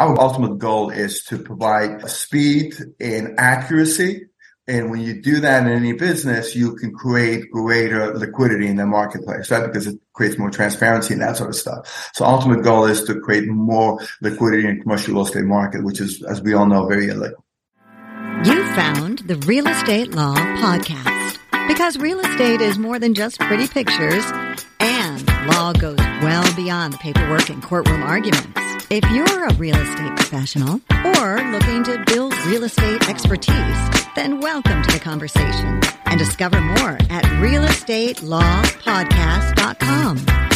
Our ultimate goal is to provide speed and accuracy. And when you do that in any business, you can create greater liquidity in the marketplace, right? Because it creates more transparency and that sort of stuff. So ultimate goal is to create more liquidity in commercial real estate market, which is, as we all know, very illiquid. You found the Real Estate Law Podcast because real estate is more than just pretty pictures and law goes well beyond the paperwork and courtroom arguments. If you're a real estate professional or looking to build real estate expertise, then welcome to the conversation and discover more at realestatelawpodcast.com.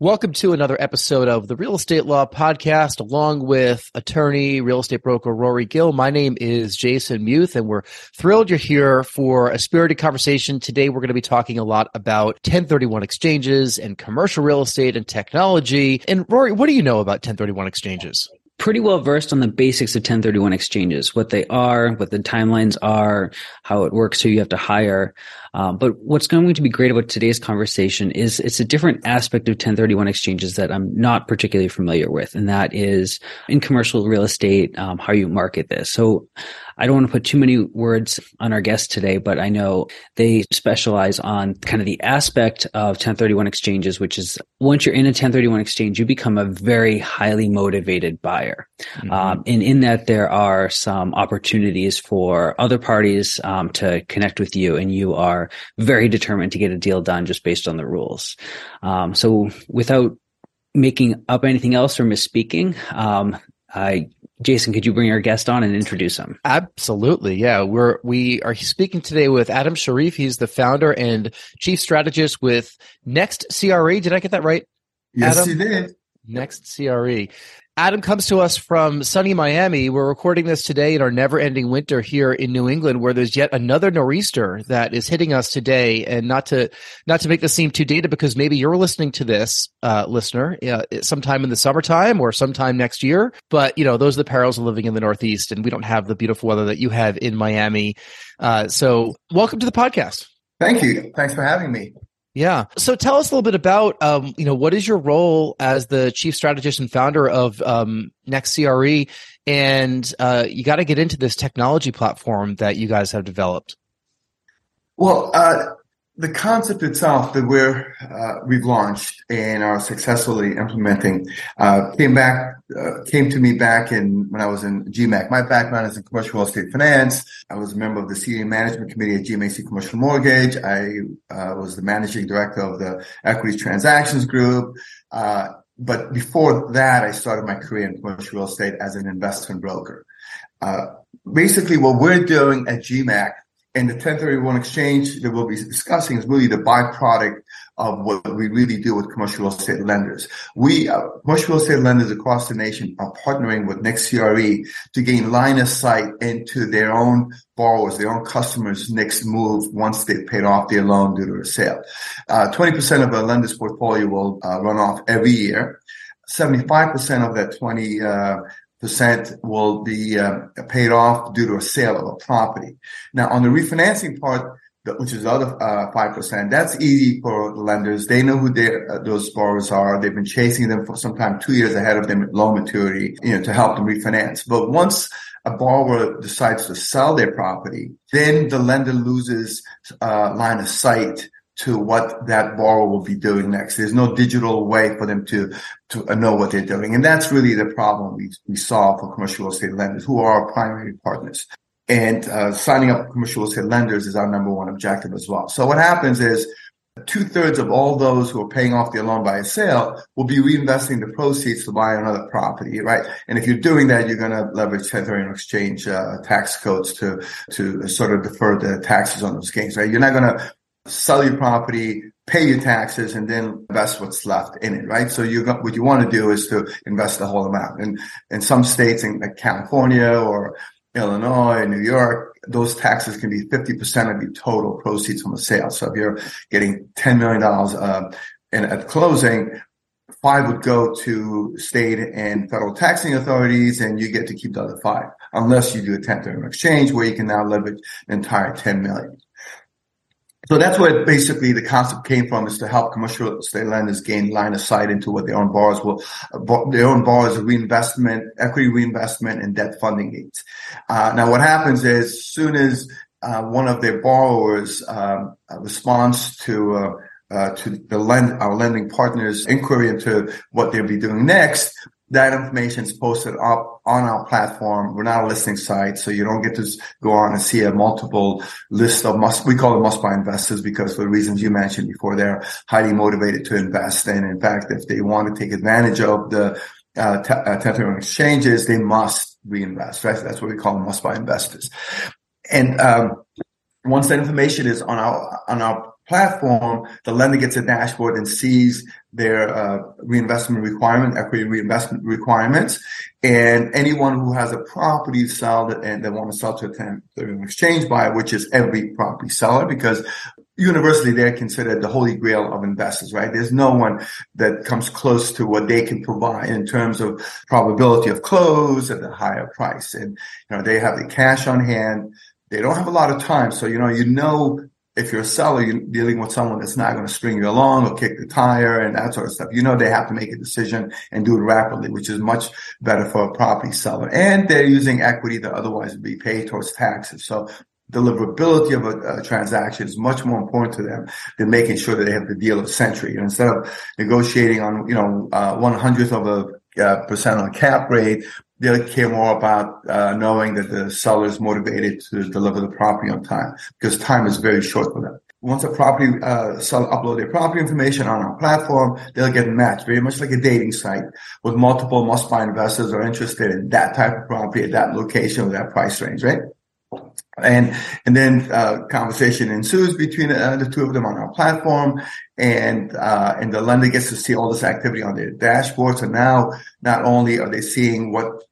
Welcome to another episode of the Real Estate Law Podcast, along with attorney, real estate broker Rory Gill. My name is Jason Muth, and we're thrilled you're here for a spirited conversation. Today, we're going to be talking a lot about 1031 exchanges and commercial real estate and technology. And Rory, what do you know about 1031 exchanges? pretty well versed on the basics of 1031 exchanges, what they are, what the timelines are, how it works, who you have to hire. Um, but what's going to be great about today's conversation is it's a different aspect of 1031 exchanges that I'm not particularly familiar with, and that is in commercial real estate, um, how you market this. So I don't want to put too many words on our guest today, but I know they specialize on kind of the aspect of 1031 exchanges, which is once you're in a 1031 exchange, you become a very highly motivated buyer. Mm-hmm. Um, and in that, there are some opportunities for other parties um, to connect with you, and you are very determined to get a deal done just based on the rules. Um, so without making up anything else or misspeaking, um, I Jason, could you bring our guest on and introduce him? Absolutely. Yeah. We're, we are speaking today with Adam Sharif. He's the founder and chief strategist with Next CRE. Did I get that right? Yes, Adam? you did. nxtCRE. Adam comes to us from sunny Miami. We're recording this today in our never ending winter here in New England, where there's yet another nor'easter that is hitting us today. And not to, not to make this seem too dated, because maybe you're listening to this, uh, listener, uh, sometime in the summertime or sometime next year. But, you know, those are the perils of living in the Northeast and we don't have the beautiful weather that you have in Miami. Uh, so welcome to the podcast. Thank you. Thanks for having me. Yeah. So tell us a little bit about, um, you know, what is your role as the chief strategist and founder of um, nxtCRE? And uh, you got to get into this technology platform that you guys have developed. Well, uh, the concept itself that we're uh, we've launched and are successfully implementing uh, came back uh, came to me back in when I was in GMAC. My background is in commercial real estate finance. I was a member of the senior management committee at GMAC Commercial Mortgage. I uh, was the managing director of the equities transactions group. Uh, but before that, I started my career in commercial real estate as an investment broker. Uh, basically, what we're doing at GMAC and the 1031 exchange that we'll be discussing is really the byproduct of what we really do with commercial real estate lenders. We, uh, commercial real estate lenders across the nation are partnering with nxtCRE to gain line of sight into their own borrowers, their own customers' next move once they've paid off their loan due to a sale. Uh, 20% of a lender's portfolio will uh, run off every year. 75% of that 20, uh, percent will be uh, paid off due to a sale of a property. Now, on the refinancing part, which is the other uh, five percent, that's easy for the lenders. They know who uh, those borrowers are. They've been chasing them for some time, two years ahead of them loan maturity, you know, to help them refinance. But once a borrower decides to sell their property, then the lender loses uh, line of sight to what that borrower will be doing next. There's no digital way for them to to know what they're doing, and that's really the problem we we solve for commercial real estate lenders, who are our primary partners. And uh, signing up commercial real estate lenders is our number one objective as well. So what happens is two thirds of all those who are paying off their loan by a sale will be reinvesting the proceeds to buy another property, right? And if you're doing that, you're going to leverage 1031 exchange uh, tax codes to to sort of defer the taxes on those gains, right? You're not going to sell your property, pay your taxes, and then invest what's left in it, right? So you what you want to do is to invest the whole amount. And in some states, in like California or Illinois, New York, those taxes can be 50% of your total proceeds from a sale. So if you're getting $10 million uh, at closing, five would go to state and federal taxing authorities, and you get to keep the other five, unless you do a 1031 exchange where you can now leverage an entire 10 million. So that's where basically the concept came from is to help commercial estate lenders gain line of sight into what their own borrowers will, their own borrowers reinvestment, equity reinvestment and debt funding needs. Uh, now what happens is soon as uh, one of their borrowers um, responds to uh, uh, to the lend our lending partners inquiry into what they'll be doing next, that information is posted up on our platform. We're not a listing site, so you don't get to go on and see a multiple list of must, we call it must buy investors because for the reasons you mentioned before, they're highly motivated to invest. And in fact, if they want to take advantage of the uh, uh, exchanges, they must reinvest, right? That's what we call must buy investors. And, um, once that information is on our, on our platform, the lender gets a dashboard and sees their uh, reinvestment requirement, equity reinvestment requirements, and anyone who has a property to sell and they want to sell to a tenant exchange buyer, which is every property seller, because universally they're considered the holy grail of investors, right? There's no one that comes close to what they can provide in terms of probability of close at a higher price, and you know they have the cash on hand. They don't have a lot of time, so you know you know if you're a seller, you're dealing with someone that's not going to string you along or kick the tire and that sort of stuff. You know, they have to make a decision and do it rapidly, which is much better for a property seller. And they're using equity that otherwise would be paid towards taxes. So deliverability of a, a, transaction is much more important to them than making sure that they have the deal of century. And instead of negotiating on, you know, uh, hundredth of a uh, percent on cap rate, they care more about uh, knowing that the seller is motivated to deliver the property on time because time is very short for them. Once a property uh, seller upload their property information on our platform, they'll get matched very much like a dating site with multiple must-buy investors are interested in that type of property at that location with that price range, right? And and then uh, conversation ensues between uh, the two of them on our platform, and uh, and the lender gets to see all this activity on their dashboard. So now, not only are they seeing what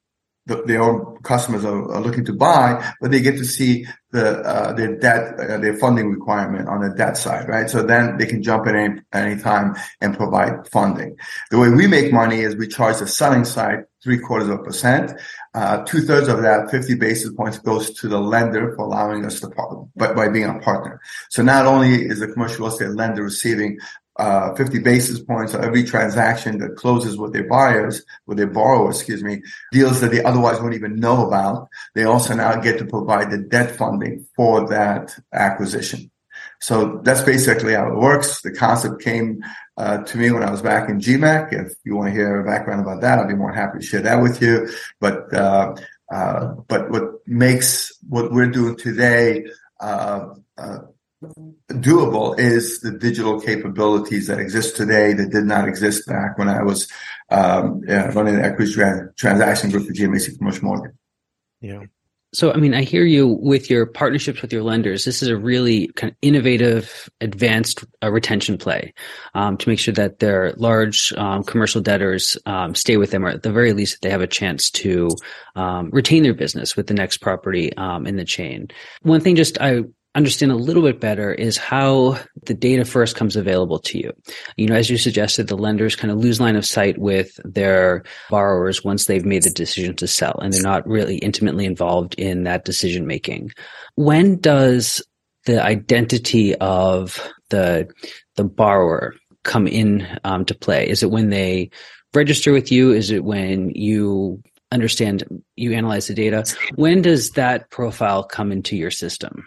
the, their own customers are, are, looking to buy, but they get to see the uh, their debt, uh, their funding requirement on the debt side, right? So then they can jump in any any time and provide funding. The way we make money is we charge the selling side three quarters of a percent. Uh, two thirds of that, 50 basis points goes to the lender for allowing us to partner, but by being a partner. So not only is the commercial real estate lender receiving uh, 50 basis points on every transaction that closes with their buyers, with their borrowers, excuse me, deals that they otherwise won't even know about. They also now get to provide the debt funding for that acquisition. So that's basically how it works. The concept came uh, to me when I was back in GMAC. If you want to hear a background about that, I'll be more happy to share that with you. But uh, uh, but what makes what we're doing today uh, uh, doable is the digital capabilities that exist today that did not exist back when I was um, yeah, running the equity transaction group for GMAC Commercial Mortgage. Yeah. So, I mean, I hear you with your partnerships with your lenders. This is a really kind of innovative, advanced uh, retention play um, to make sure that their large um, commercial debtors um, stay with them, or at the very least, they have a chance to um, retain their business with the next property um, in the chain. One thing, just I understand a little bit better is how the data first comes available to you. You know, as you suggested, the lenders kind of lose line of sight with their borrowers once they've made the decision to sell and they're not really intimately involved in that decision making. When does the identity of the the borrower come in um, to play? Is it when they register with you? Is it when you understand you analyze the data? When does that profile come into your system?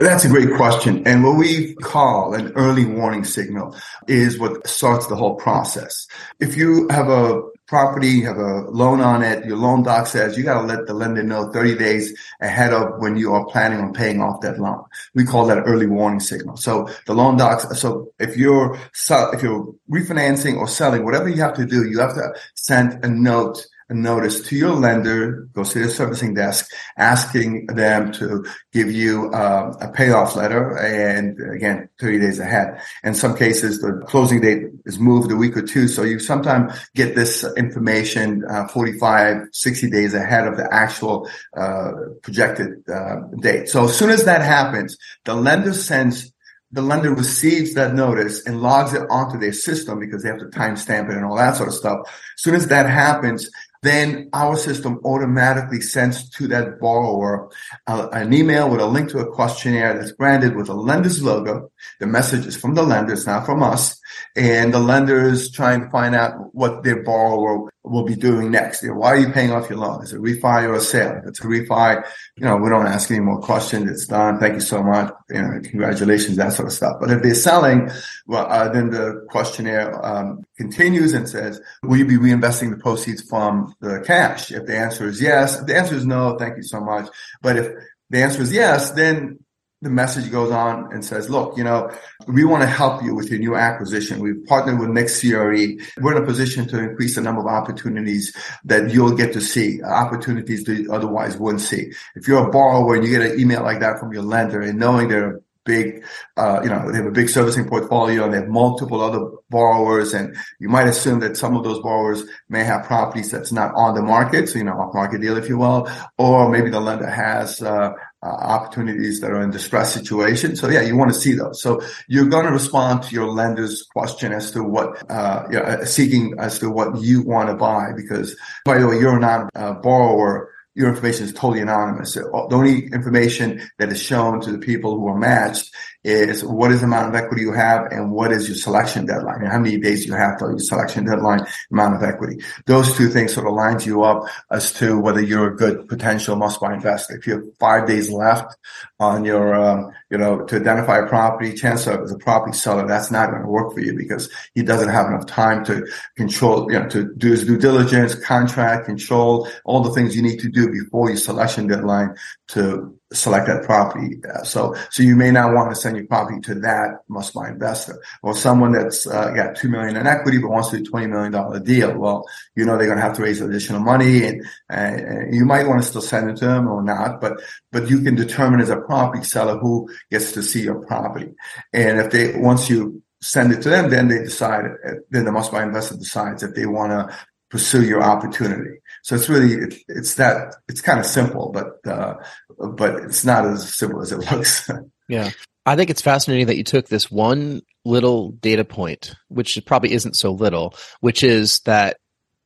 That's a great question. And what we call an early warning signal is what starts the whole process. If you have a property, you have a loan on it, your loan doc says you got to let the lender know 30 days ahead of when you are planning on paying off that loan. We call that early warning signal. So the loan docs, so if you're, if you're refinancing or selling, whatever you have to do, you have to send a note a notice to your lender, go to the servicing desk, asking them to give you uh, a payoff letter, and again, 30 days ahead. In some cases, the closing date is moved a week or two, so you sometimes get this information uh, 45, 60 days ahead of the actual uh, projected uh, date. So as soon as that happens, the lender sends the lender receives that notice and logs it onto their system because they have to timestamp it and all that sort of stuff. As soon as that happens, then our system automatically sends to that borrower uh, an email with a link to a questionnaire that's branded with a lender's logo. The message is from the lender, it's not from us. And the lenders trying to find out what their borrower will be doing next. You know, why are you paying off your loan? Is it refi or a sale? If it's a refi, you know, we don't ask any more questions. It's done. Thank you so much. You know, congratulations, that sort of stuff. But if they're selling, well, uh, then the questionnaire um, continues and says, will you be reinvesting the proceeds from the cash? If the answer is yes, if the answer is no, thank you so much. But if the answer is yes, then the message goes on and says, look, you know, we want to help you with your new acquisition. We've partnered with nxtCRE. We're in a position to increase the number of opportunities that you'll get to see, opportunities that you otherwise wouldn't see. If you're a borrower and you get an email like that from your lender and knowing they're big, uh, you know, they have a big servicing portfolio and they have multiple other borrowers. And you might assume that some of those borrowers may have properties that's not on the market. So, you know, off market deal, if you will, or maybe the lender has, uh, uh, opportunities that are in distress situations. So yeah, you want to see those. So you're going to respond to your lender's question as to what, uh, you know, uh, seeking as to what you want to buy. Because by the way, you're not a borrower your information is totally anonymous. The only information that is shown to the people who are matched is what is the amount of equity you have and what is your selection deadline and how many days you have till your selection deadline amount of equity. Those two things sort of lines you up as to whether you're a good potential must-buy investor. If you have five days left on your, um, you know, to identify a property, chance of as a property seller, that's not going to work for you because he doesn't have enough time to control, you know, to do his due diligence, contract, control, all the things you need to do before your selection deadline to select that property. Uh, so, so you may not want to send your property to that must buy investor or someone that's uh, got two million in equity but wants to do twenty million dollar deal. Well, you know they're going to have to raise additional money, and, and you might want to still send it to them or not. But but you can determine as a property seller who gets to see your property, and if they once you send it to them, then they decide. Then the must buy investor decides if they want to pursue your opportunity. So it's really it, it's that it's kind of simple, but uh, but it's not as simple as it looks. yeah, I think it's fascinating that you took this one little data point, which probably isn't so little, which is that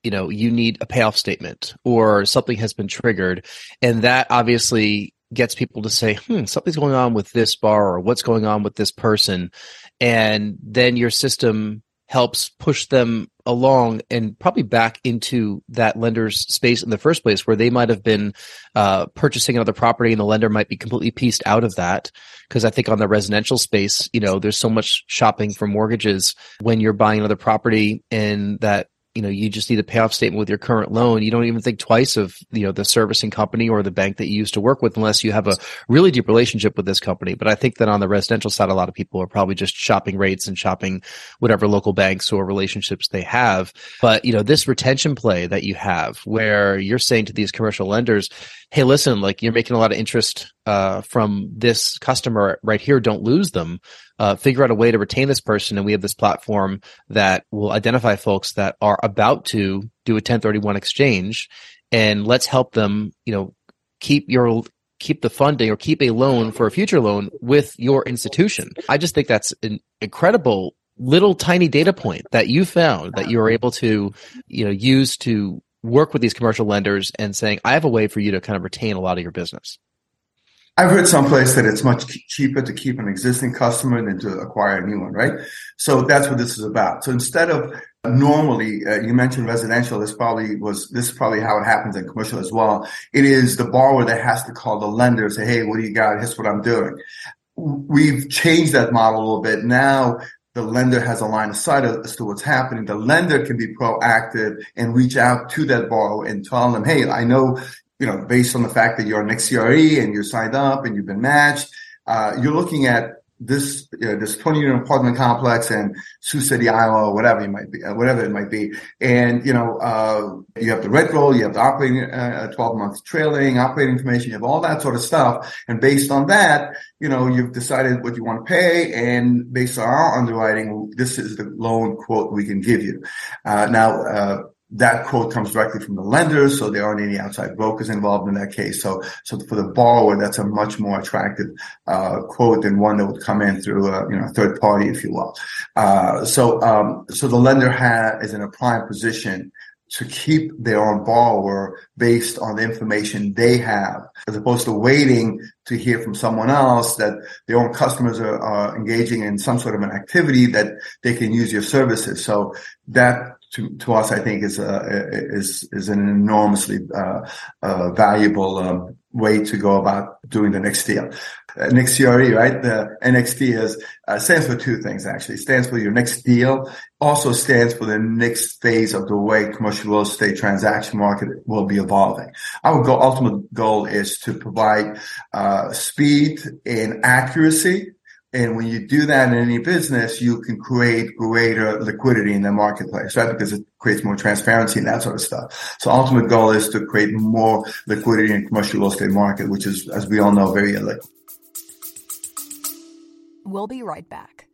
you know you need a payoff statement or something has been triggered, and that obviously gets people to say, "Hmm, something's going on with this bar or what's going on with this person," and then your system helps push them along and probably back into that lender's space in the first place where they might have been uh, purchasing another property and the lender might be completely pieced out of that. Because i think on the residential space you know there's so much shopping for mortgages when you're buying another property and that you know you just need a payoff statement with your current loan. You don't even think twice of you know the servicing company or the bank that you used to work with unless you have a really deep relationship with this company. But i think that on the residential side a lot of people are probably just shopping rates and shopping whatever local banks or relationships they have. But you know this retention play that you have where you're saying to these commercial lenders hey listen like you're making a lot of interest uh, from this customer right here don't lose them uh, figure out a way to retain this person. And we have this platform that will identify folks that are about to do a 1031 exchange and let's help them, you know, keep your keep the funding or keep a loan for a future loan with your institution. I just think that's an incredible little tiny data point that you found that you were able to, you know, use to work with these commercial lenders and saying, I have a way for you to kind of retain a lot of your business. I've heard someplace that it's much cheaper to keep an existing customer than to acquire a new one, right? So that's what this is about. So instead of normally, uh, you mentioned residential, this probably was, this is probably how it happens in commercial as well. It is the borrower that has to call the lender and say, Hey, what do you got? Here's what I'm doing. We've changed that model a little bit. Now the lender has a line of sight as to what's happening. The lender can be proactive and reach out to that borrower and tell them, Hey, I know you know, based on the fact that you're an XCRE and you're signed up and you've been matched, uh, you're looking at this you know, this 20 unit apartment complex in Sioux City, Iowa, or whatever it might be, uh, whatever it might be. And you know, uh, you have the rent roll, you have the operating uh, 12 month trailing operating information, you have all that sort of stuff. And based on that, you know, you've decided what you want to pay, and based on our underwriting, this is the loan quote we can give you. Uh, now uh, that quote comes directly from the lender, so there aren't any outside brokers involved in that case. So, so for the borrower, that's a much more attractive uh, quote than one that would come in through a you know third party, if you will. Uh, so, um, so the lender has is in a prime position to keep their own borrower based on the information they have, as opposed to waiting to hear from someone else that their own customers are, are engaging in some sort of an activity that they can use your services. So that to, to us, I think is uh, is is an enormously uh, uh, valuable um, way to go about doing the next deal. Uh, nxtCRE, right? The NXT is uh, stands for two things actually. It stands for your next deal. Also stands for the next phase of the way commercial real estate transaction market will be evolving. Our goal, ultimate goal is to provide uh, speed and accuracy and when you do that in any business, you can create greater liquidity in the marketplace, right? Because it creates more transparency and that sort of stuff. So ultimate goal is to create more liquidity in commercial real estate market, which is, as we all know, very illiquid. We'll be right back.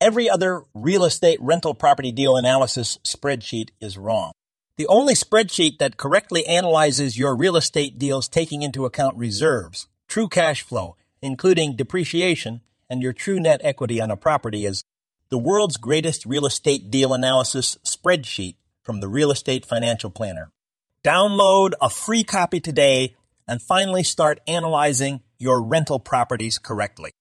Every other real estate rental property deal analysis spreadsheet is wrong. The only spreadsheet that correctly analyzes your real estate deals taking into account reserves, true cash flow, including depreciation and your true net equity on a property is the world's greatest real estate deal analysis spreadsheet from the Real Estate Financial Planner. Download a free copy today and finally start analyzing your rental properties correctly.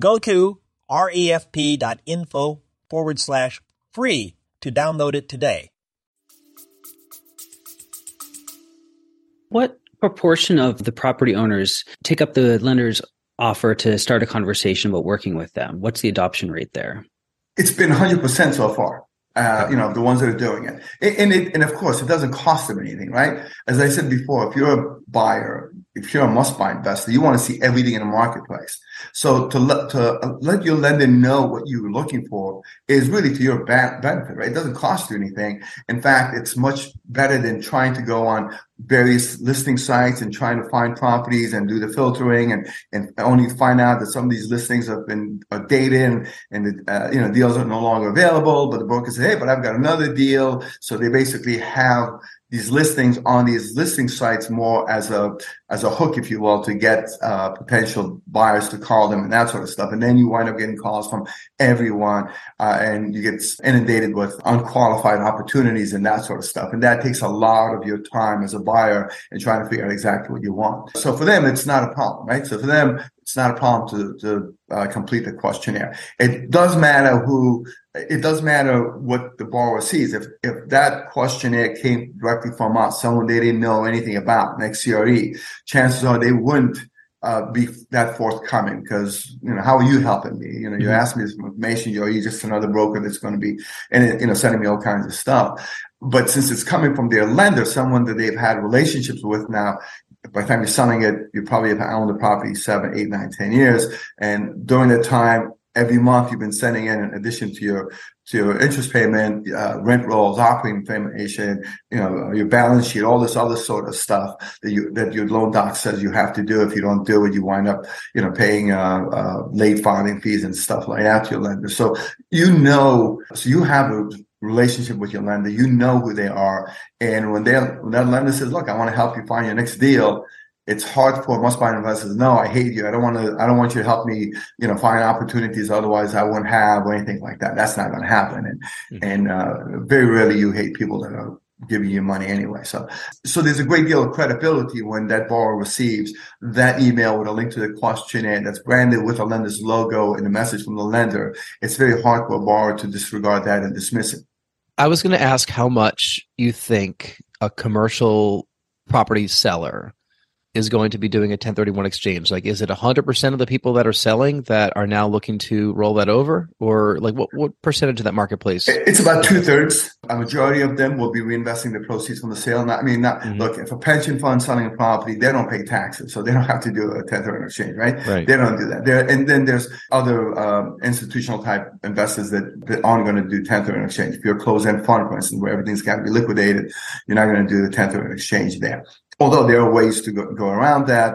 Go to refp.info forward slash free to download it today. What proportion of the property owners take up the lender's offer to start a conversation about working with them? What's the adoption rate there? It's been 100% so far. Uh, you know, the ones that are doing it. And, it, and of course, it doesn't cost them anything, right? As I said before, if you're a buyer, if you're a must-buy investor, you want to see everything in the marketplace. So to let to let your lender know what you're looking for is really to your benefit, right? It doesn't cost you anything. In fact, it's much better than trying to go on various listing sites and trying to find properties and do the filtering and and only find out that some of these listings have been dated and and the, uh, you know deals are no longer available. But the broker says, hey, but I've got another deal. So they basically have these listings on these listing sites more as a as a hook, if you will, to get uh, potential buyers to call them and that sort of stuff. And then you wind up getting calls from everyone, uh, and you get inundated with unqualified opportunities and that sort of stuff. And that takes a lot of your time as a buyer and trying to figure out exactly what you want. So for them, it's not a problem, right? So for them, it's not a problem to, to uh, complete the questionnaire. It does matter who, it does matter what the borrower sees. If, if that questionnaire came directly from us, someone they didn't know anything about, nxtCRE, chances are they wouldn't uh, be that forthcoming because you know how are you helping me? You know, you're mm-hmm. asking me this information. You're, you're just another broker that's going to be and you know sending me all kinds of stuff. But since it's coming from their lender, someone that they've had relationships with now, by the time you're selling it, you probably have owned the property seven, eight, nine, ten years. And during that time, every month you've been sending in, in addition to your to your interest payment, uh, rent rolls, operating information, you know, your balance sheet, all this other sort of stuff that you that your loan doc says you have to do. If you don't do it, you wind up, you know, paying uh, uh, late filing fees and stuff like that to your lender. So you know, so you have a relationship with your lender. You know who they are. And when they when that lender says, look, I want to help you find your next deal, it's hard for most buying investors. No, I hate you. I don't want to, I don't want you to help me, you know, find opportunities. Otherwise I wouldn't have or anything like that. That's not going to happen. And, mm-hmm. and, uh, very rarely you hate people that are giving you money anyway. So, so there's a great deal of credibility when that borrower receives that email with a link to the questionnaire that's branded with a lender's logo and a message from the lender. It's very hard for a borrower to disregard that and dismiss it. I was going to ask how much you think a commercial property seller is going to be doing a 1031 exchange? Like, is it 100% of the people that are selling that are now looking to roll that over? Or, like, what, what percentage of that marketplace? It's about two thirds. A majority of them will be reinvesting the proceeds from the sale. Not, I mean, not, mm-hmm. look, if a pension fund selling a property, they don't pay taxes, so they don't have to do a 1031 exchange, right? right. They don't do that. There, and then there's other um, institutional type investors that, that aren't going to do 1031 exchange. If you're a closed end fund, for instance, where everything's got to be liquidated, you're not going to do the 1031 exchange there although there are ways to go, go around that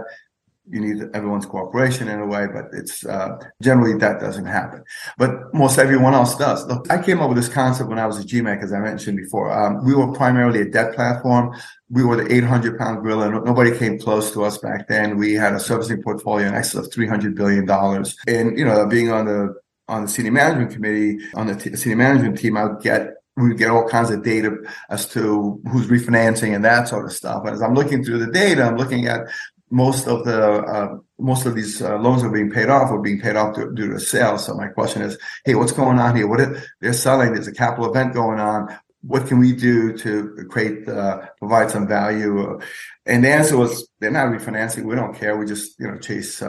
you need everyone's cooperation in a way, but it's uh, generally that doesn't happen. But most everyone else does. Look, I came up with this concept when I was at GMAC, as I mentioned before. Um, we were primarily a debt platform. We were the 800 pound gorilla. Nobody came close to us back then. We had a servicing portfolio in excess of 300 billion dollars. And you know, being on the on the senior management committee, on the t- senior management team, I would get we get all kinds of data as to who's refinancing and that sort of stuff. And as I'm looking through the data, I'm looking at most of the uh, most of these uh, loans are being paid off or being paid off due, due to sales. So my question is, hey, what's going on here? What are, they're selling? There's a capital event going on. What can we do to create uh, provide some value? And the answer was, they're not refinancing. We don't care. We just you know chase.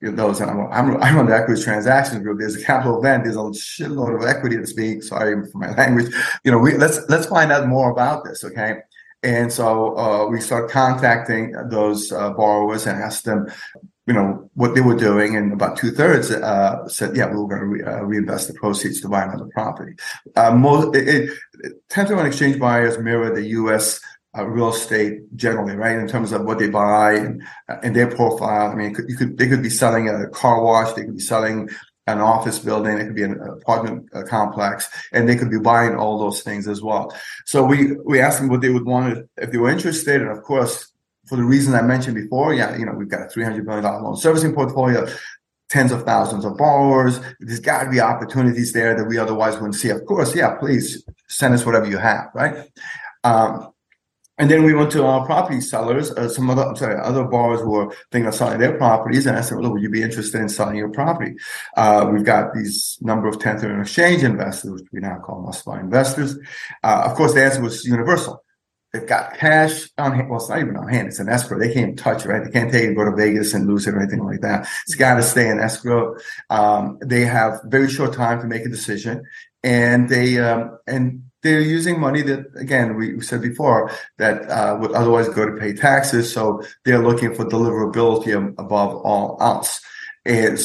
Those and I'm, I'm, I'm on the equity transactions group. There's a capital event. There's a shitload of equity to speak. Sorry for my language. You know, we let's let's find out more about this. Okay. And so uh, we start contacting those uh, borrowers and ask them, you know, what they were doing. And about two thirds uh, said, yeah, we were going to re- uh, reinvest the proceeds to buy another property. Uh, most, it, it, 1031 exchange buyers mirror the U.S. Uh, real estate generally, right? In terms of what they buy and, and their profile. I mean, you could, they could be selling a car wash. They could be selling an office building, it could be an apartment uh, complex, and they could be buying all those things as well. So we we asked them what they would want if they were interested, and of course, for the reason I mentioned before, yeah, you know, we've got a $300 million loan servicing portfolio, tens of thousands of borrowers. There's got to be opportunities there that we otherwise wouldn't see. Of course, yeah, please send us whatever you have, right? Um, and then we went to our property sellers, uh, some other, I'm sorry, other borrowers were thinking of selling their properties. And I said, well, would you be interested in selling your property? Uh, we've got these number of 1031 exchange investors, which we now call must-buy investors. Uh, of course, the answer was universal. They've got cash on hand. Well, it's not even on hand. It's an escrow. They can't touch it, right? They can't take it, go to Vegas and lose it or anything like that. It's got to stay in escrow. Um, they have very short time to make a decision and they, um, and they're using money that again we said before that uh, would otherwise go to pay taxes so they're looking for deliverability above all else. And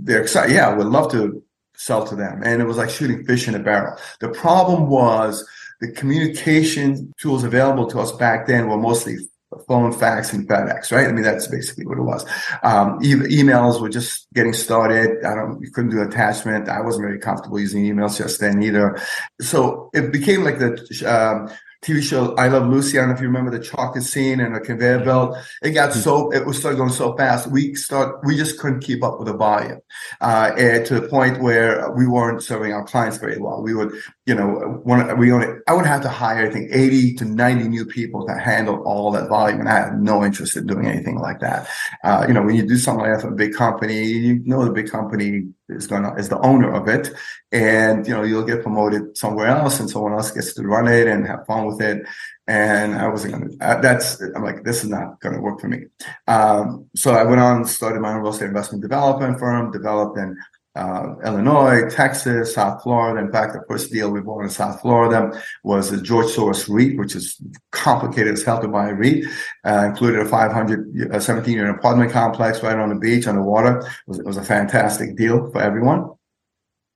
they're excited yeah we'd love to sell to them. And it was like shooting fish in a barrel. The problem was the communication tools available to us back then were mostly phone, fax, and FedEx, right? I mean, that's basically what it was. Um, e- emails were just getting started. I don't, you couldn't do attachment. I wasn't very comfortable using emails just then either. So it became like the, um, TV show I Love Lucy. I don't know if you remember the chocolate scene and the conveyor belt. It got so it was started going so fast. We start we just couldn't keep up with the volume, uh, and to the point where we weren't serving our clients very well. We would, you know, one we only I would have to hire I think eighty to ninety new people to handle all that volume, and I had no interest in doing anything like that. Uh, you know, when you do something like that for a big company, you know the big company is to is the owner of it. And you know you'll get promoted somewhere else and someone else gets to run it and have fun with it. And i wasn't uh, that's i'm like this is not to work for me. Um, so i went on started my own real estate investment development firm developed in uh, Illinois, Texas, South Florida. In fact, the first deal we bought in South Florida was a George Soros REIT, which is complicated as hell to buy a REIT. Uh, included a 500, 17 unit apartment complex right on the beach on the water. It was, it was a fantastic deal for everyone.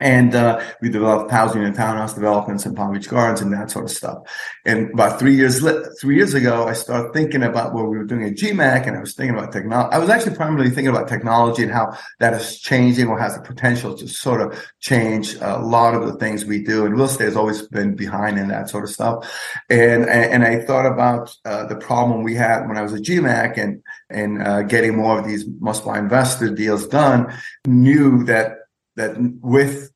And uh, we developed housing and townhouse developments in Palm Beach Gardens and that sort of stuff. And about three years three years ago, I started thinking about what we were doing at GMAC, and I was thinking about technology. I was actually primarily thinking about technology and how that is changing or has the potential to sort of change a lot of the things we do. And real estate has always been behind in that sort of stuff. And and I thought about uh, the problem we had when I was at GMAC and and uh, getting more of these must-buy investor deals done. Knew that that with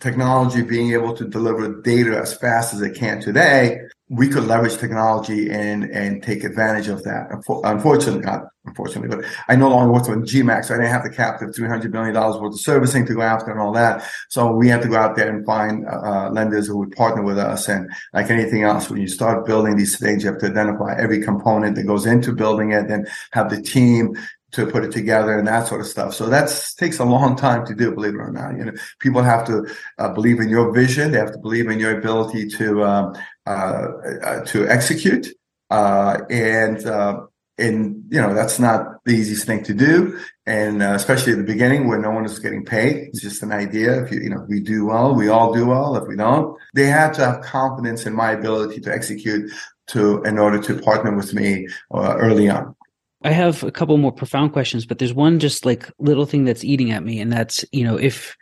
technology being able to deliver data as fast as it can today, we could leverage technology and and take advantage of that. Unfortunately, not unfortunately, but I no longer work with GMAC, so I didn't have the captive three hundred million dollars worth of servicing to go after and all that. So we had to go out there and find uh, uh, lenders who would partner with us. And like anything else, when you start building these things, you have to identify every component that goes into building it, and have the team to put it together and that sort of stuff. So that takes a long time to do, believe it or not. You know, people have to uh, believe in your vision. They have to believe in your ability to um, uh, uh, to execute. Uh, and uh, and you know that's not the easiest thing to do, and uh, especially at the beginning where no one is getting paid. It's just an idea. If you you know we do well, we all do well. If we don't, they have to have confidence in my ability to execute to in order to partner with me early on. I have a couple more profound questions, but there's one just like little thing that's eating at me. And that's, you know, if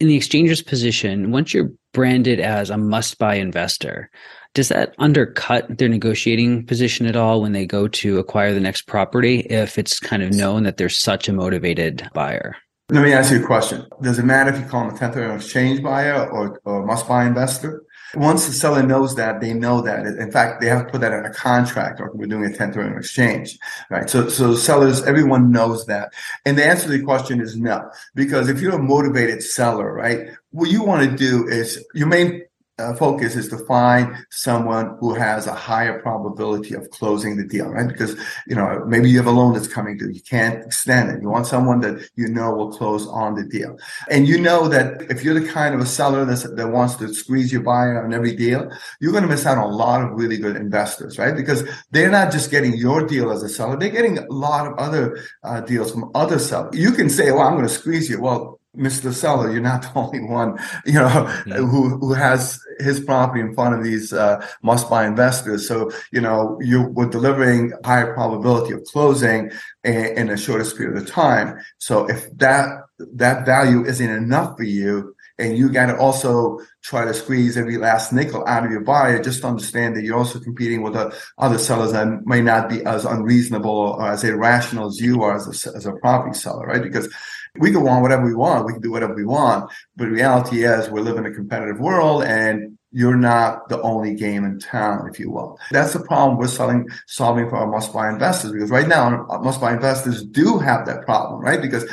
in the exchanger's position, once you're branded as a must buy investor, does that undercut their negotiating position at all when they go to acquire the next property if it's kind of known that there's such a motivated buyer? Let me ask you a question. Does it matter if you call them a 1031 exchange buyer or, or must buy investor? Once the seller knows that, they know that. In fact, they have to put that in a contract or we're doing a 1031 exchange, right? So, so sellers, everyone knows that. And the answer to the question is no, because if you're a motivated seller, right, what you want to do is your main uh, focus is to find someone who has a higher probability of closing the deal, right? Because, you know, maybe you have a loan that's coming due. You can't extend it. You want someone that you know will close on the deal. And you know that if you're the kind of a seller that's, that wants to squeeze your buyer on every deal, you're going to miss out on a lot of really good investors, right? Because they're not just getting your deal as a seller. They're getting a lot of other uh, deals from other sellers. You can say, well, I'm going to squeeze you. Well, Mr. Seller, you're not the only one, you know, mm-hmm. who who has his property in front of these uh, must-buy investors. So, you know, you were delivering higher probability of closing in, in a shortest period of time. So, if that that value isn't enough for you, and you got to also try to squeeze every last nickel out of your buyer, just understand that you're also competing with other sellers that may not be as unreasonable or as irrational as you are as a, as a property seller, right? Because we can want whatever we want. We can do whatever we want. But reality is we live in a competitive world and you're not the only game in town, if you will. That's the problem we're selling, solving for our must-buy investors because right now must-buy investors do have that problem, right? Because,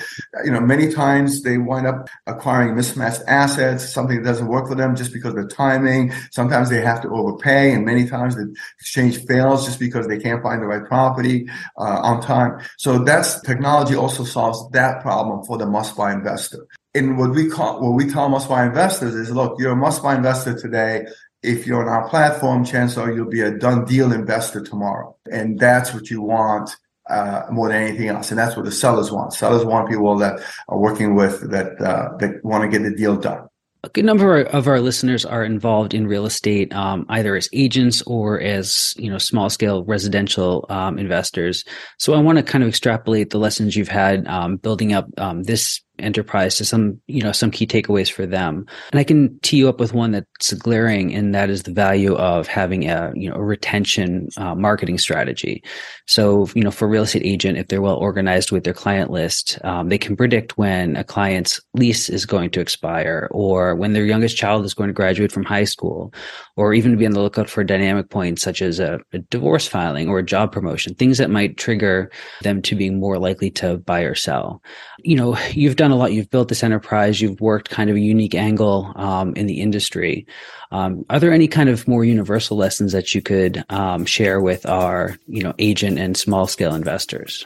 you know, many times they wind up acquiring mismatched assets, something that doesn't work for them just because of the timing. Sometimes they have to overpay and many times the exchange fails just because they can't find the right property uh, on time. So that's technology also solves that problem for the must-buy investor in what we call what we tell must-buy investors is, look, you're a must-buy investor today. If you're on our platform, chances are you'll be a done deal investor tomorrow, and that's what you want uh, more than anything else. And that's what the sellers want. Sellers want people that are working with that uh, that want to get the deal done a good number of our listeners are involved in real estate, um, either as agents or as you know small scale residential um, investors. So I want to kind of extrapolate the lessons you've had um, building up um, this enterprise to some you know some key takeaways for them. And i can tee you up with one that's glaring and that is the value of having a you know a retention uh, marketing strategy. So you know for real estate agent if they're well organized with their client list um, they can predict when a client's lease is going to expire or when their youngest child is going to graduate from high school or even be on the lookout for dynamic points such as a, a divorce filing or a job promotion things that might trigger them to being more likely to buy or sell you know you've done done a lot. You've built this enterprise. You've worked kind of a unique angle um, in the industry. Um, are there any kind of more universal lessons that you could um, share with our, you know, agent and small scale investors?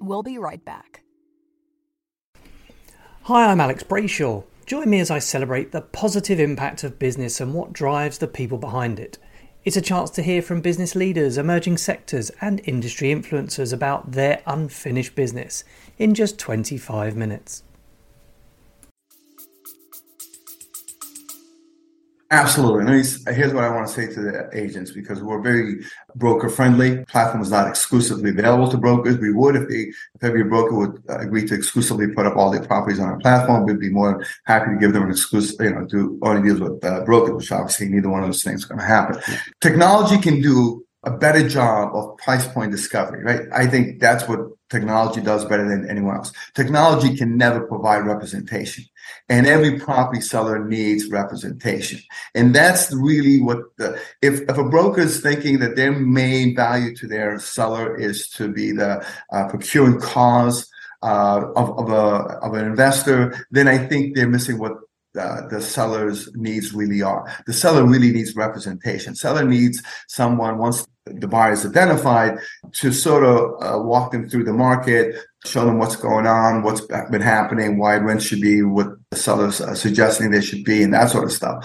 We'll be right back. Hi, I'm Alex Brayshaw. Join me as I celebrate the positive impact of business and what drives the people behind it. It's a chance to hear from business leaders, emerging sectors, and industry influencers about their unfinished business in just 25 minutes. Absolutely. here's what I want to say to the agents because we're very broker friendly. Platform is not exclusively available to brokers. We would if they, if every broker would uh, agree to exclusively put up all their properties on our platform, we'd be more happy to give them an exclusive, you know, do only deals with uh, brokers, which obviously neither one of those things is going to happen. Technology can do a better job of price point discovery, right? I think that's what technology does better than anyone else. Technology can never provide representation and every property seller needs representation. And that's really what the, if, if a broker is thinking that their main value to their seller is to be the uh, procuring cause uh, of, of, a, of an investor, then I think they're missing what the seller's needs really are. The seller really needs representation. Seller needs someone once the buyer is identified to sort of uh, walk them through the market, show them what's going on, what's been happening, why rents should be what seller's suggesting they should be, and that sort of stuff,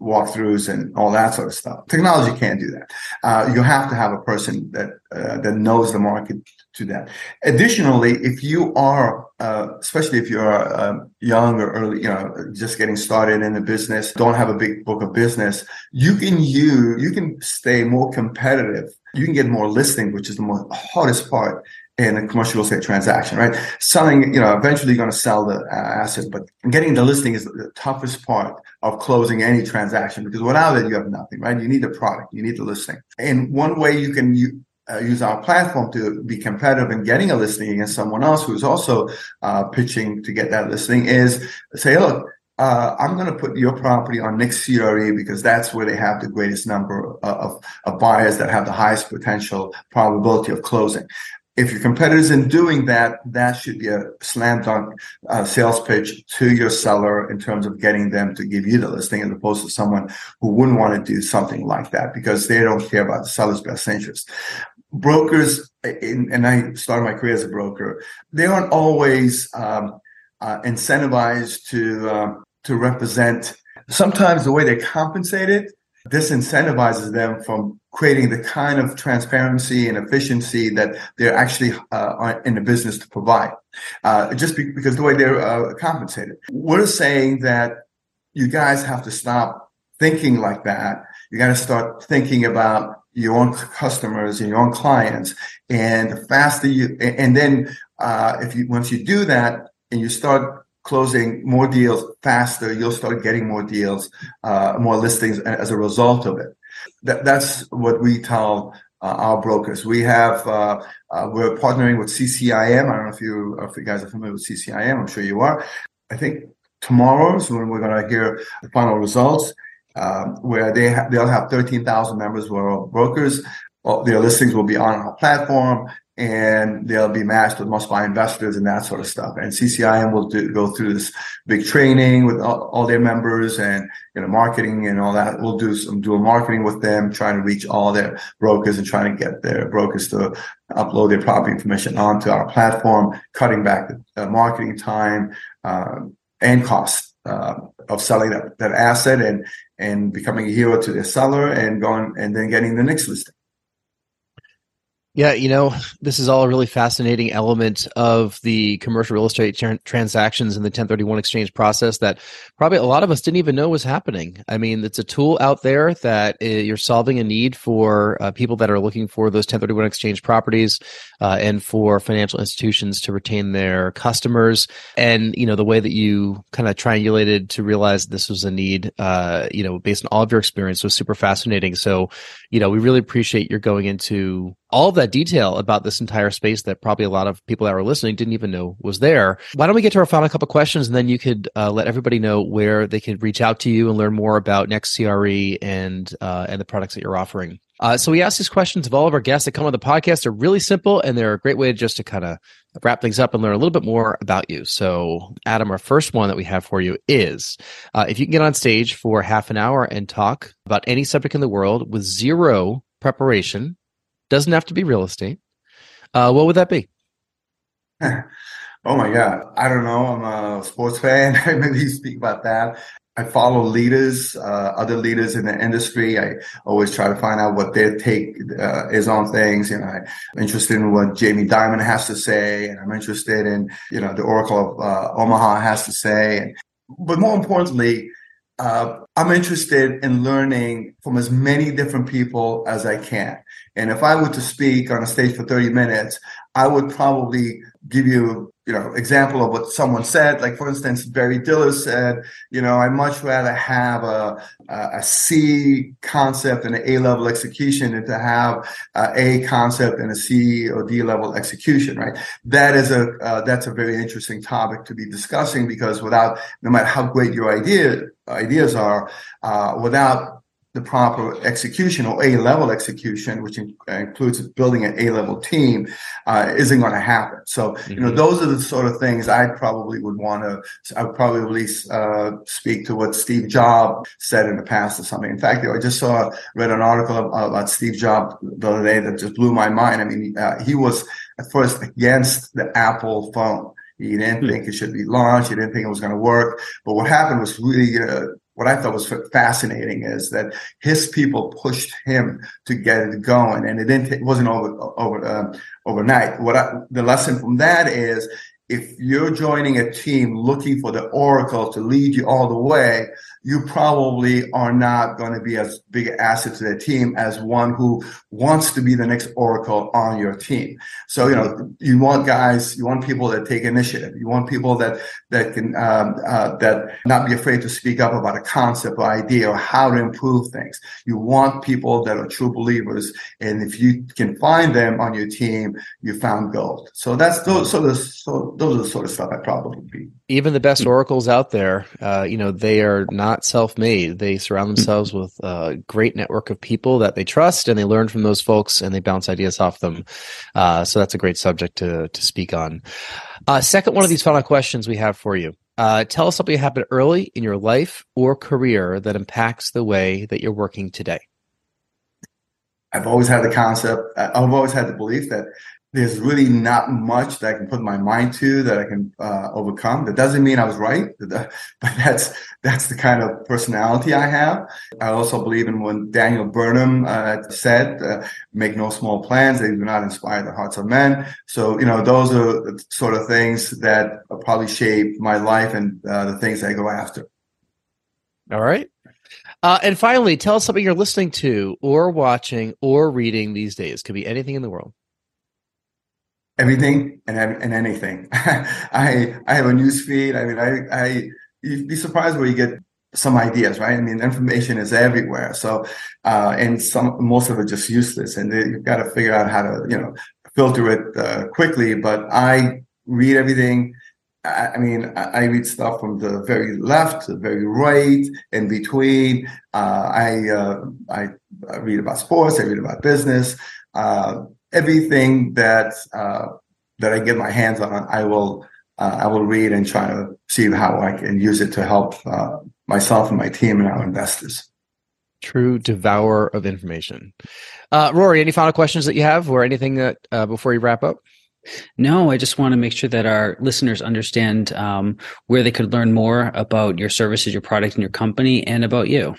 walkthroughs and all that sort of stuff. Technology can't do that. Uh, you have to have a person that uh, that knows the market to that. Additionally, if you are, uh, especially if you're uh, young or early, you know, just getting started in the business, don't have a big book of business, you can use, you can stay more competitive. You can get more listing, which is the most hardest part in a commercial real estate transaction, right? Selling, you know, eventually you're going to sell the uh, asset, but getting the listing is the toughest part of closing any transaction because without it, you have nothing, right? You need the product, you need the listing. And one way you can uh, use our platform to be competitive in getting a listing against someone else who's also uh, pitching to get that listing is say, look, uh, I'm going to put your property on nxtCRE because that's where they have the greatest number of, of buyers that have the highest potential probability of closing. If your competitors in doing that, that should be a slam dunk uh, sales pitch to your seller in terms of getting them to give you the listing as opposed to someone who wouldn't want to do something like that because they don't care about the seller's best interest. Brokers, in, and I started my career as a broker, they aren't always um, uh, incentivized to uh, to represent. Sometimes the way they're compensated disincentivizes them from creating the kind of transparency and efficiency that they're actually uh, in the business to provide. Uh, just be- because the way they're uh, compensated, we're saying that you guys have to stop thinking like that. You got to start thinking about your own customers and your own clients, and the faster you, and then uh, if you once you do that, and you start closing more deals faster, you'll start getting more deals, uh, more listings as a result of it. That, that's what we tell uh, our brokers. We have uh, uh we're partnering with CCIM. I don't know if you if you guys are familiar with CCIM. I'm sure you are. I think tomorrow is when we're going to hear the final results, um, where they ha- they'll have 13,000 members who are brokers. Well, their listings will be on our platform and they'll be matched with must buy investors and that sort of stuff. And CCIM will do, go through this big training with all, all, their members and, you know, marketing and all that. We'll do some dual marketing with them, trying to reach all their brokers and trying to get their brokers to upload their property information onto our platform, cutting back the uh, marketing time, uh, and cost, uh, of selling that, that asset and, and becoming a hero to their seller and going and then getting the next listing. Yeah, you know, this is all a really fascinating element of the commercial real estate tra- transactions in the 1031 exchange process that probably a lot of us didn't even know was happening. I mean, it's a tool out there that uh, you're solving a need for uh, people that are looking for those 1031 exchange properties uh, and for financial institutions to retain their customers. And, you know, the way that you kind of triangulated to realize this was a need, uh, you know, based on all of your experience was super fascinating. So, you know, we really appreciate your going into all that detail about this entire space that probably a lot of people that were listening didn't even know was there. Why don't we get to our final couple questions and then you could uh, let everybody know where they could reach out to you and learn more about nxtCRE and uh, and the products that you're offering. Uh, so we ask these questions of all of our guests that come on the podcast. They're really simple and they're a great way just to kind of wrap things up and learn a little bit more about you. So, Adam, our first one that we have for you is uh, if you can get on stage for half an hour and talk about any subject in the world with zero preparation, doesn't have to be real estate. Uh, what would that be? Oh my God. I don't know. I'm a sports fan. I maybe speak about that. I follow leaders, uh, other leaders in the industry. I always try to find out what their take uh, is on things. You know, I'm interested in what Jamie Dimon has to say, and I'm interested in, you know, the Oracle of uh, Omaha has to say. But more importantly, uh, I'm interested in learning from as many different people as I can. And if I were to speak on a stage for 30 minutes, I would probably give you, you know, example of what someone said. Like for instance, Barry Diller said, you know, I much rather have a, a C concept and an A level execution than to have a, a concept and a C or D level execution, right? That is a, uh, that's a very interesting topic to be discussing because without, no matter how great your idea, ideas are, uh, without the proper execution or A level execution, which in, uh, includes building an A level team, uh, isn't going to happen. So, mm-hmm. you know, mm-hmm. those are the sort of things I probably would want to, I would probably uh, speak to what Steve Jobs said in the past or something. In fact, I just saw, read an article about Steve Jobs the other day that just blew my mind. I mean, uh, he was at first against the Apple phone. He didn't hmm. think it should be launched. He didn't think it was going to work. But what happened was really uh, what I thought was fascinating is that his people pushed him to get it going, and it didn't. It wasn't over over uh, overnight. What I, the lesson from that is, if you're joining a team looking for the oracle to lead you all the way, you probably are not going to be as big an asset to the team as one who wants to be the next Oracle on your team. So, you know, you want guys, you want people that take initiative. You want people that, that can, um, uh, that not be afraid to speak up about a concept or idea or how to improve things. You want people that are true believers. And if you can find them on your team, you found gold. So that's those, the, so those are the sort of stuff I probably be. Even the best oracles out there, uh, you know, they are not self-made. They surround themselves with a great network of people that they trust, and they learn from those folks, and they bounce ideas off them. Uh, so that's a great subject to to speak on. Uh, second, one of these final questions we have for you. Uh, tell us something that happened early in your life or career that impacts the way that you're working today. I've always had the concept, I've always had the belief that there's really not much that I can put my mind to that I can uh, overcome. That doesn't mean I was right, but that's that's the kind of personality I have. I also believe in what Daniel Burnham uh, said: uh, "Make no small plans; they do not inspire the hearts of men." So, you know, those are sort of things that probably shape my life and uh, the things I go after. All right. Uh, and finally, tell us something you're listening to, or watching, or reading these days. Could be anything in the world everything and and anything. I I have a news feed. I mean, I I you'd be surprised where you get some ideas, right? I mean, information is everywhere. So, uh, and some most of it just useless, and you've got to figure out how to you know filter it uh, quickly. But I read everything. I, mean, I, read stuff from the very left the very right, in between. Uh, I, uh, I I read about sports. I read about business. Everything that uh, that I get my hands on, I will uh, I will read and try to see how I can use it to help uh, myself and my team and our investors. True devourer of information. Uh, Rory, any final questions that you have, or anything that uh, before you wrap up? No, I just want to make sure that our listeners understand um, where they could learn more about your services, your product, and your company, and about you.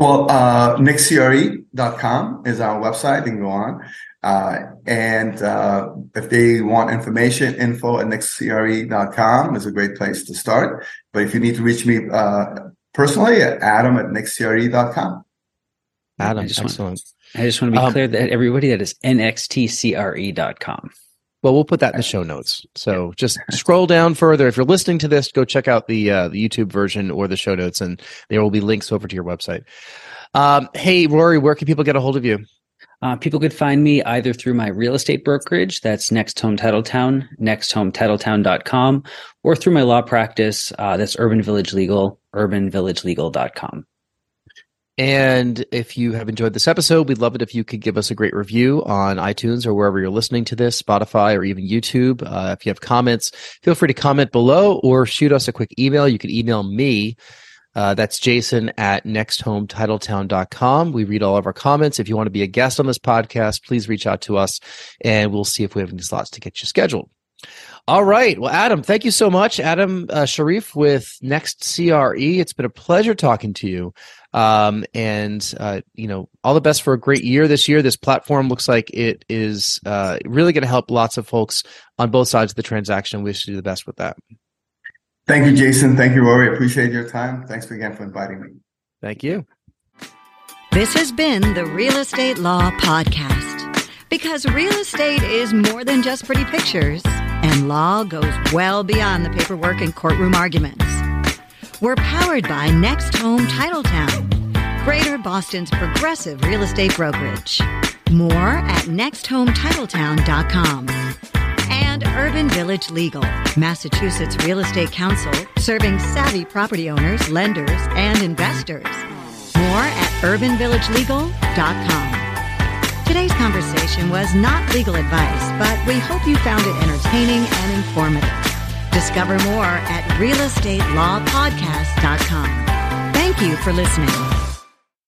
Well, uh, nxtcre.com is our website. They can go on. Uh, and uh, if they want information, info at nxtcre.com is a great place to start. But if you need to reach me uh, personally, at adam at nxtcre.com. Adam, I just excellent. Want, I just want to be um, clear that everybody that is nxtcre.com. Well, we'll put that in the show notes. So just scroll down further. If you're listening to this, go check out the uh, the YouTube version or the show notes, and there will be links over to your website. Um, hey, Rory, where can people get a hold of you? Uh, people could find me either through my real estate brokerage, that's NextHome Titletown, nexthometitletown.com, or through my law practice, uh, that's Urban Village Legal, urbanvillagelegal.com. And if you have enjoyed this episode, we'd love it if you could give us a great review on iTunes or wherever you're listening to this, Spotify or even YouTube. Uh, if you have comments, feel free to comment below or shoot us a quick email. You can email me. Uh, that's jason at nexthometitletown.com. We read all of our comments. If you want to be a guest on this podcast, please reach out to us and we'll see if we have any slots to get you scheduled. All right. Well, Adam, thank you so much. Adam uh, Sharif with nxtCRE. It's been a pleasure talking to you. Um, and, uh, you know, all the best for a great year this year. This platform looks like it is uh, really going to help lots of folks on both sides of the transaction. We wish you the best with that. Thank you, Jason. Thank you, Rory. Appreciate your time. Thanks again for inviting me. Thank you. This has been the Real Estate Law Podcast. Because real estate is more than just pretty pictures, and law goes well beyond the paperwork and courtroom arguments. We're powered by NextHome Titletown, Greater Boston's progressive real estate brokerage. More at nexthometitletown.com. And Urban Village Legal, Massachusetts Real Estate Counsel, serving savvy property owners, lenders, and investors. More at urbanvillagelegal.com. Today's conversation was not legal advice, but we hope you found it entertaining and informative. Discover more at realestatelawpodcast.com. Thank you for listening.